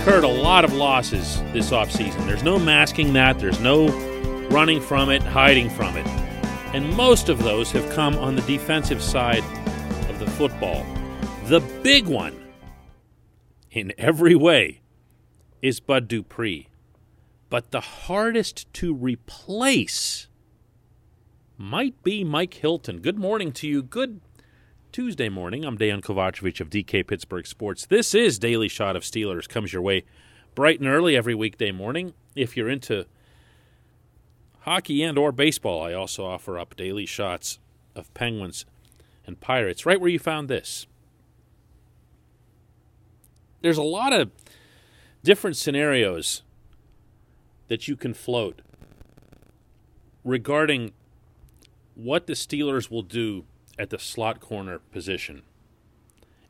incurred a lot of losses this offseason. There's no masking that, there's no running from it, hiding from it. And most of those have come on the defensive side of the football. The big one, in every way, is Bud Dupree. But the hardest to replace might be Mike Hilton. Good morning to you. Good Tuesday morning. I'm Dejan Kovacevic of DK Pittsburgh Sports. This is Daily Shot of Steelers. Comes your way bright and early every weekday morning. If you're into hockey and or baseball, I also offer up daily shots of Penguins and Pirates. Right where you found this. There's a lot of different scenarios that you can float regarding what the Steelers will do at the slot corner position.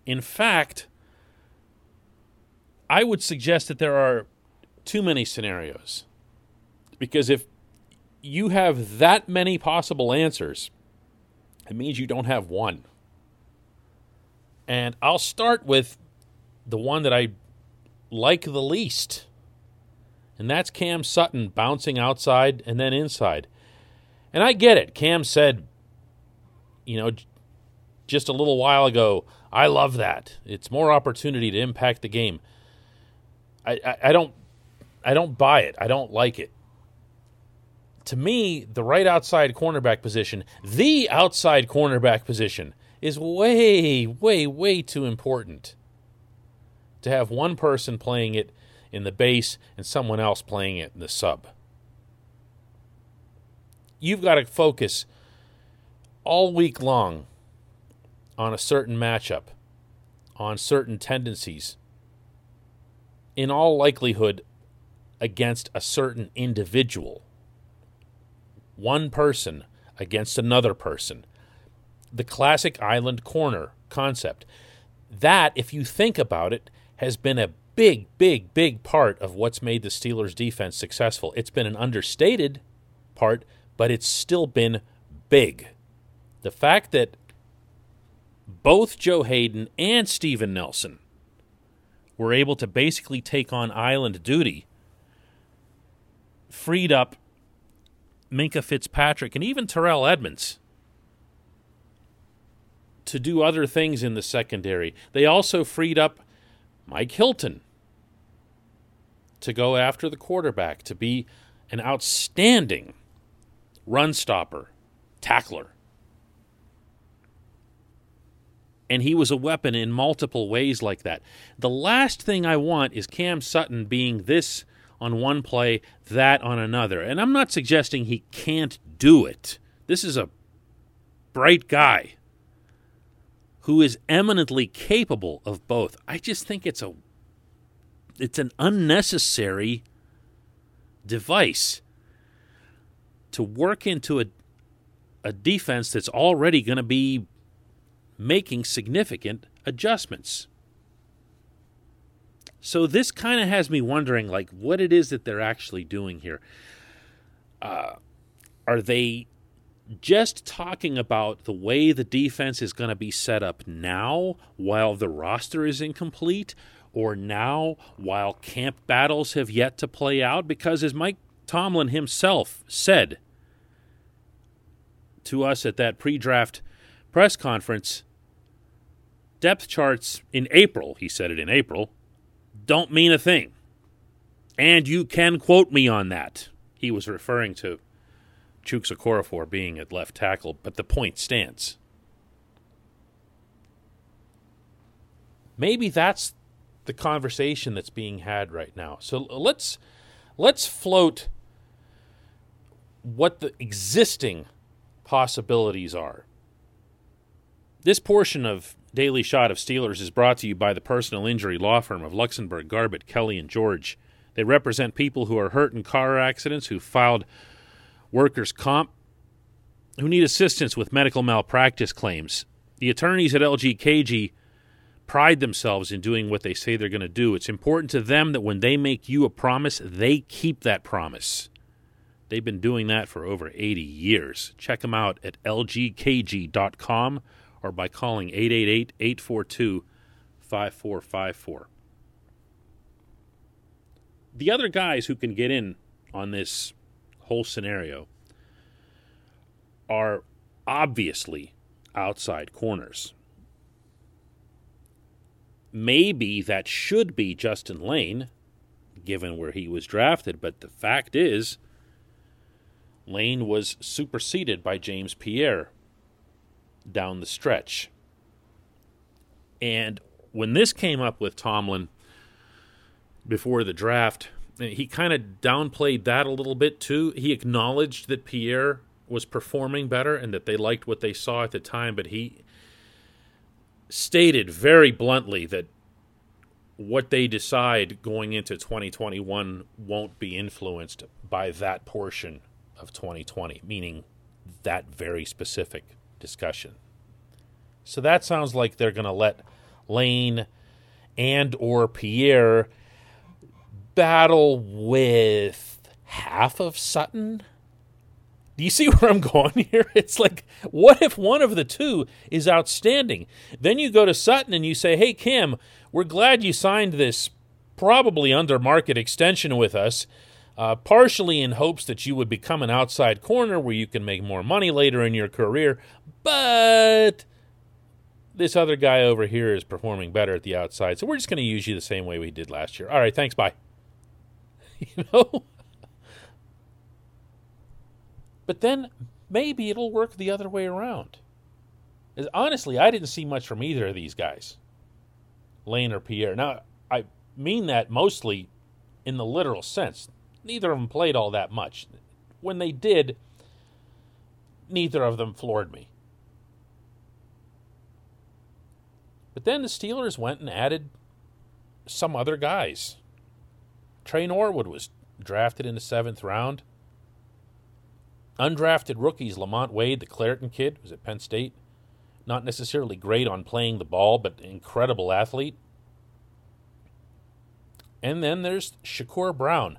In fact, I would suggest that there are too many scenarios. Because if you have that many possible answers, it means you don't have one. And I'll start with the one that I like the least and that's Cam Sutton bouncing outside and then inside. And I get it. Cam said, you know, just a little while ago, I love that. It's more opportunity to impact the game. I, I, I don't I don't buy it. I don't like it. To me, the right outside cornerback position, the outside cornerback position, is way, way, way too important to have one person playing it in the base and someone else playing it in the sub. You've got to focus all week long on a certain matchup, on certain tendencies, in all likelihood against a certain individual. One person against another person. The classic island corner concept. That, if you think about it, has been a big, big, big part of what's made the Steelers' defense successful. It's been an understated part, but it's still been big. The fact that both Joe Haden and Steven Nelson were able to basically take on island duty freed up Minkah Fitzpatrick and even Terrell Edmunds to do other things in the secondary. They also freed up Mike Hilton to go after the quarterback, to be an outstanding run stopper, tackler. And he was a weapon in multiple ways like that. The last thing I want is Cam Sutton being this on one play, that on another. And I'm not suggesting he can't do it. This is a bright guy who is eminently capable of both. I just think it's a it's an unnecessary device to work into a a defense that's already going to be making significant adjustments. So this kind of has me wondering, like, what it is that they're actually doing here. Uh, are they just talking about the way the defense is going to be set up now while the roster is incomplete? or now while camp battles have yet to play out? Because as Mike Tomlin himself said to us at that pre draft press conference, depth charts in April, he said it in April, don't mean a thing. And you can quote me on that. He was referring to Okorafor being at left tackle, but the point stands. Maybe that's the conversation that's being had right now. So let's let's float what the existing possibilities are. This portion of Daily Shot of Steelers is brought to you by the personal injury law firm of Luxenberg, Garbett, Kelly, and George. They represent people who are hurt in car accidents, who filed workers' comp, who need assistance with medical malpractice claims. The attorneys at LGKG pride themselves in doing what they say they're going to do. It's important to them that when they make you a promise, they keep that promise. They've been doing that for over 80 years. Check them out at lgkg.com or by calling 888 842 5454. the other guys who can get in on this whole scenario are obviously outside corners. Maybe that should be Justin Layne, given where he was drafted, but the fact is, Lane was superseded by James Pierre down the stretch. And when this came up with Tomlin before the draft, he kind of downplayed that a little bit too. He acknowledged that Pierre was performing better and that they liked what they saw at the time, but he stated very bluntly that what they decide going into 2021 won't be influenced by that portion of 2020, meaning that very specific discussion. So that sounds like they're going to let Layne and or Pierre battle with half of Sutton. Do you see where I'm going here? It's like, what if one of the two is outstanding? Then you go to Sutton and you say, hey, Kim, we're glad you signed this probably under market extension with us, uh, partially in hopes that you would become an outside corner where you can make more money later in your career. But this other guy over here is performing better at the outside, so we're just going to use you the same way we did last year. All right, thanks, bye. you know? But then maybe it'll work the other way around. As Honestly, I didn't see much from either of these guys. Layne or Pierre. Now, I mean that mostly in the literal sense. Neither of them played all that much. When they did, neither of them floored me. But then the Steelers went and added some other guys. Tre Norwood was drafted in the seventh round. Undrafted rookies, Lamont Wade, the Clairton kid, was at Penn State not necessarily great on playing the ball, but incredible athlete. And then there's Shakur Brown.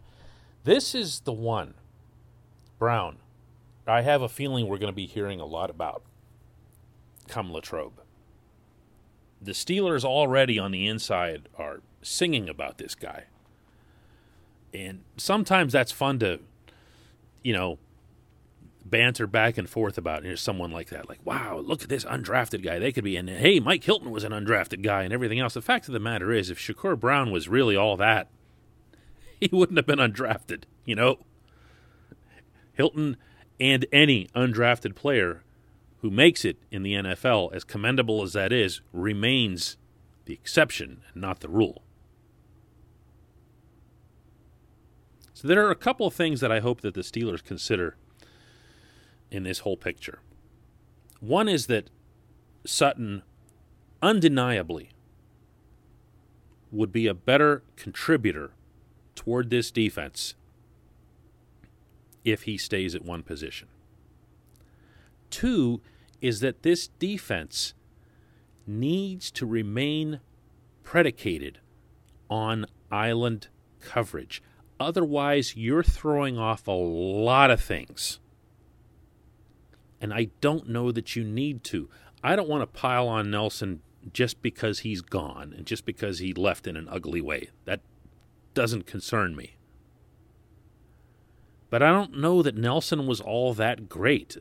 This is the one, Brown, I have a feeling we're going to be hearing a lot about come Latrobe. The Steelers already on the inside are singing about this guy. And sometimes that's fun to, you know, banter back and forth about. Someone like that, like, wow, look at this undrafted guy. They could be, and hey, Mike Hilton was an undrafted guy and everything else. The fact of the matter is, if Shakur Brown was really all that, he wouldn't have been undrafted, you know? Hilton and any undrafted player who makes it in the NFL, as commendable as that is, remains the exception and not the rule. So there are a couple of things that I hope that the Steelers consider in this whole picture. One is that Sutton undeniably would be a better contributor toward this defense if he stays at one position. Two is that this defense needs to remain predicated on island coverage. Otherwise, you're throwing off a lot of things and I don't know that you need to. I don't want to pile on Nelson just because he's gone and just because he left in an ugly way. That doesn't concern me. But I don't know that Nelson was all that great.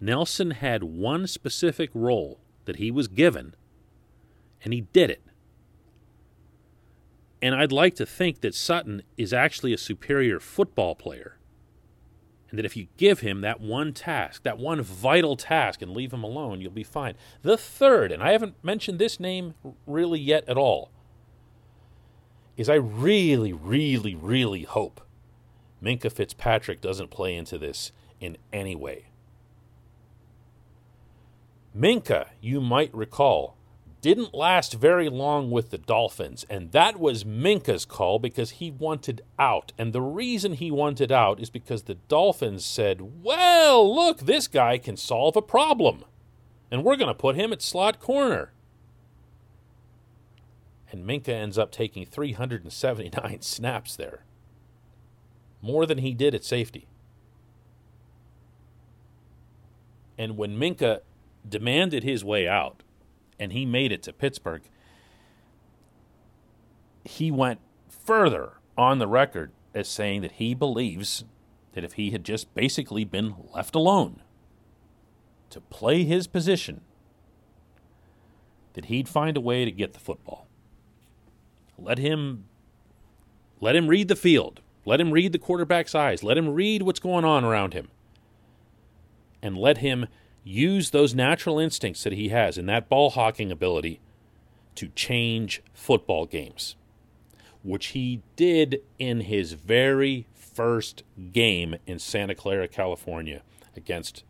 Nelson had one specific role that he was given, and he did it. And I'd like to think that Sutton is actually a superior football player and that if you give him that one task, that one vital task, and leave him alone, you'll be fine. The third, and I haven't mentioned this name really yet at all, is I really, really, really hope Minkah Fitzpatrick doesn't play into this in any way. Minkah, you might recall, didn't last very long with the Dolphins, and that was Minkah's call because he wanted out. And the reason he wanted out is because the Dolphins said, Well, look, this guy can solve a problem, and we're going to put him at slot corner. And Minkah ends up taking 379 snaps there, more than he did at safety. And when Minkah demanded his way out, and he made it to Pittsburgh, he went further on the record as saying that he believes that if he had just basically been left alone to play his position, that he'd find a way to get the football. Let him let him read the field. Let him read the quarterback's eyes. Let him read what's going on around him. And let him use those natural instincts that he has and that ball hawking ability to change football games, which he did in his very first game in Santa Clara, California against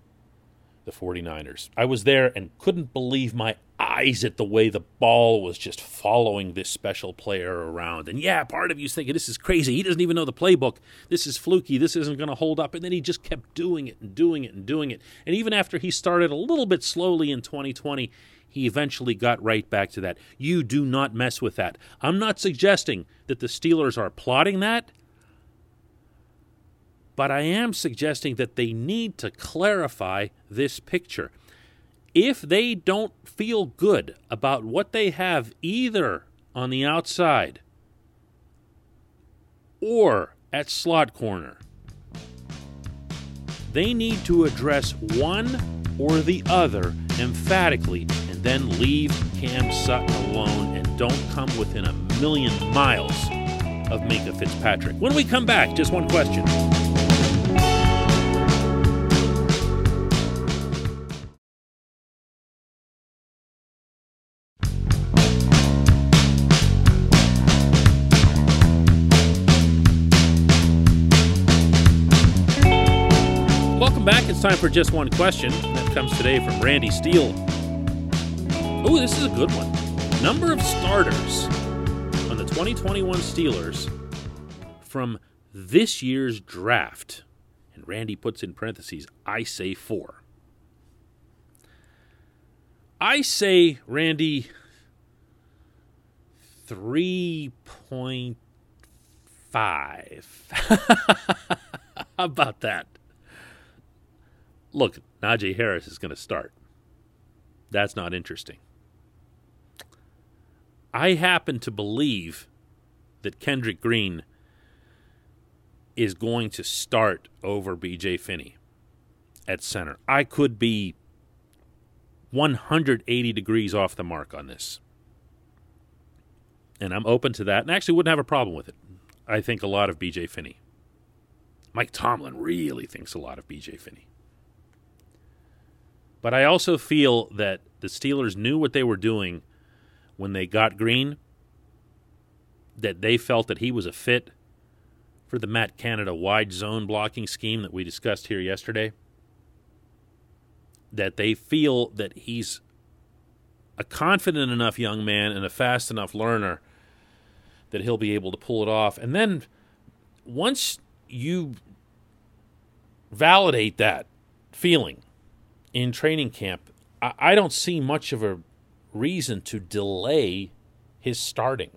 the 49ers. I was there and couldn't believe my eyes at the way the ball was just following this special player around. And yeah, part of you's thinking, this is crazy. He doesn't even know the playbook. This is fluky. This isn't going to hold up. And then he just kept doing it and doing it and doing it. And even after he started a little bit slowly in 2020, he eventually got right back to that. You do not mess with that. I'm not suggesting that the Steelers are plotting that. But I am suggesting that they need to clarify this picture if they don't feel good about what they have either on the outside or at slot corner, they need to address one or the other emphatically and then leave Cam Sutton alone and don't come within a million miles of Minkah Fitzpatrick. When we come back, just one question. Time for just one question. That comes today from Randy Steele. Oh, this is a good one. Number of starters on the 2021 Steelers from this year's draft. And Randy puts in parentheses, I say four. I say, Randy, 3.5. How about that? Look, Najee Harris is going to start. That's not interesting. I happen to believe that Kendrick Green is going to start over BJ Finney at center. I could be 180 degrees off the mark on this. And I'm open to that and actually wouldn't have a problem with it. I think a lot of BJ Finney. Mike Tomlin really thinks a lot of BJ Finney. But I also feel that the Steelers knew what they were doing when they got Green, that they felt that he was a fit for the Matt Canada wide zone blocking scheme that we discussed here yesterday. That they feel that he's a confident enough young man and a fast enough learner that he'll be able to pull it off. And then once you validate that feeling in training camp, I, I don't see much of a reason to delay his starting.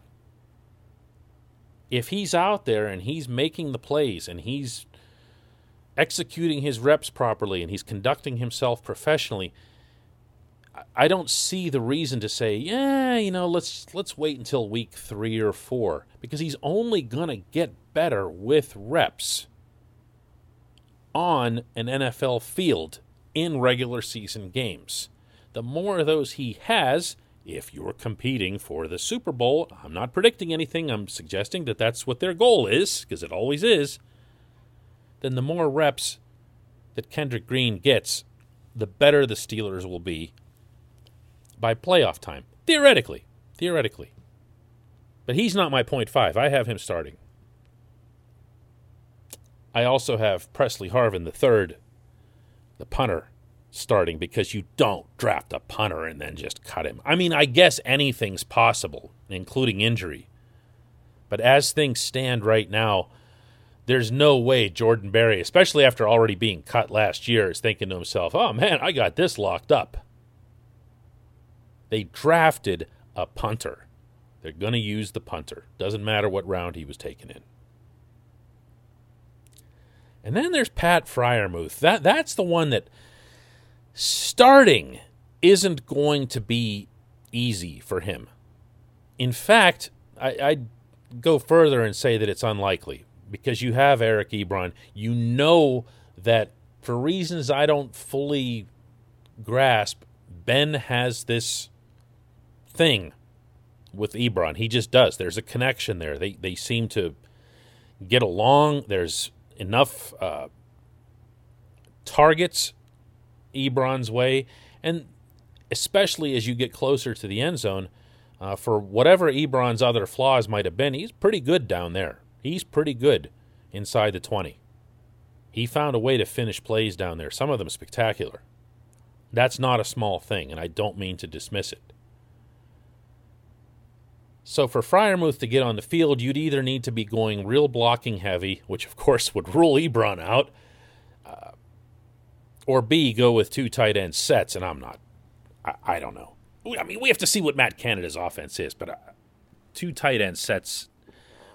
If he's out there and he's making the plays and he's executing his reps properly and he's conducting himself professionally, I don't see the reason to say, yeah, you know, let's let's wait until week 3 or 4 because he's only to get better with reps on an NFL field in regular season games. The more of those he has, if you're competing for the Super Bowl, I'm not predicting anything, I'm suggesting that that's what their goal is, because it always is, then the more reps that Kendrick Green gets, the better the Steelers will be by playoff time. Theoretically. Theoretically. But he's not my point five. I have him starting. I also have Pressley Harvin, the third the punter starting because you don't draft a punter and then just cut him. I mean, I guess anything's possible, including injury. But as things stand right now, there's no way Jordan Berry, especially after already being cut last year, is thinking to himself, oh man, I got this locked up. They drafted a punter. They're going to use the punter. Doesn't matter what round he was taken in. And then there's Pat Freiermuth. That that's the one that starting isn't going to be easy for him. In fact, I, I go further and say that it's unlikely because you have Eric Ebron. You know that for reasons I don't fully grasp, Ben has this thing with Ebron. He just does. There's a connection there. They they seem to get along. There's enough uh, targets Ebron's way, and especially as you get closer to the end zone, uh, for whatever Ebron's other flaws might have been, he's pretty good down there. He's pretty good inside the 20. He found a way to finish plays down there, some of them spectacular. That's not a small thing, and I don't mean to dismiss it. So for Freiermuth to get on the field, you'd either need to be going real blocking heavy, which of course would rule Ebron out, uh, or B, go with two tight end sets, and I'm not. I, I, don't know. I mean, we have to see what Matt Canada's offense is, but uh, two tight end sets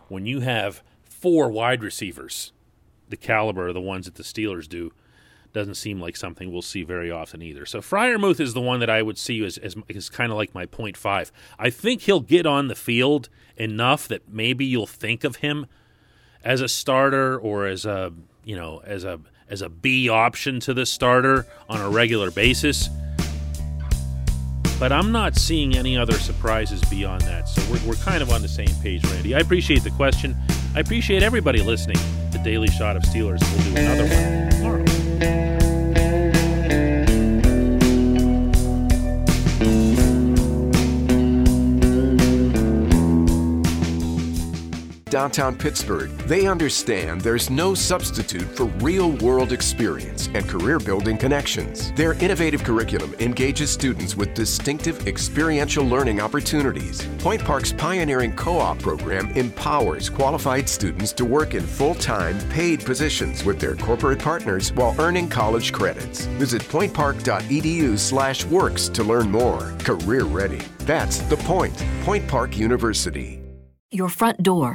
when you have four wide receivers, the caliber of the ones that the Steelers do, doesn't seem like something we'll see very often either. So Freiermuth is the one that I would see as, as, as kind of like my point five. I think he'll get on the field enough that maybe you'll think of him as a starter or as a you know as a as a B option to the starter on a regular basis. But I'm not seeing any other surprises beyond that. So we're, we're kind of on the same page, Randy. I appreciate the question. I appreciate everybody listening. The Daily Shot of Steelers. We'll do another one downtown Pittsburgh, they understand there's no substitute for real world experience and career building connections. Their innovative curriculum engages students with distinctive experiential learning opportunities. Point Park's pioneering co op program empowers qualified students to work in full time, paid positions with their corporate partners while earning college credits. Visit pointpark.edu/slash works to learn more. Career ready. That's the point. Point Park University your front door,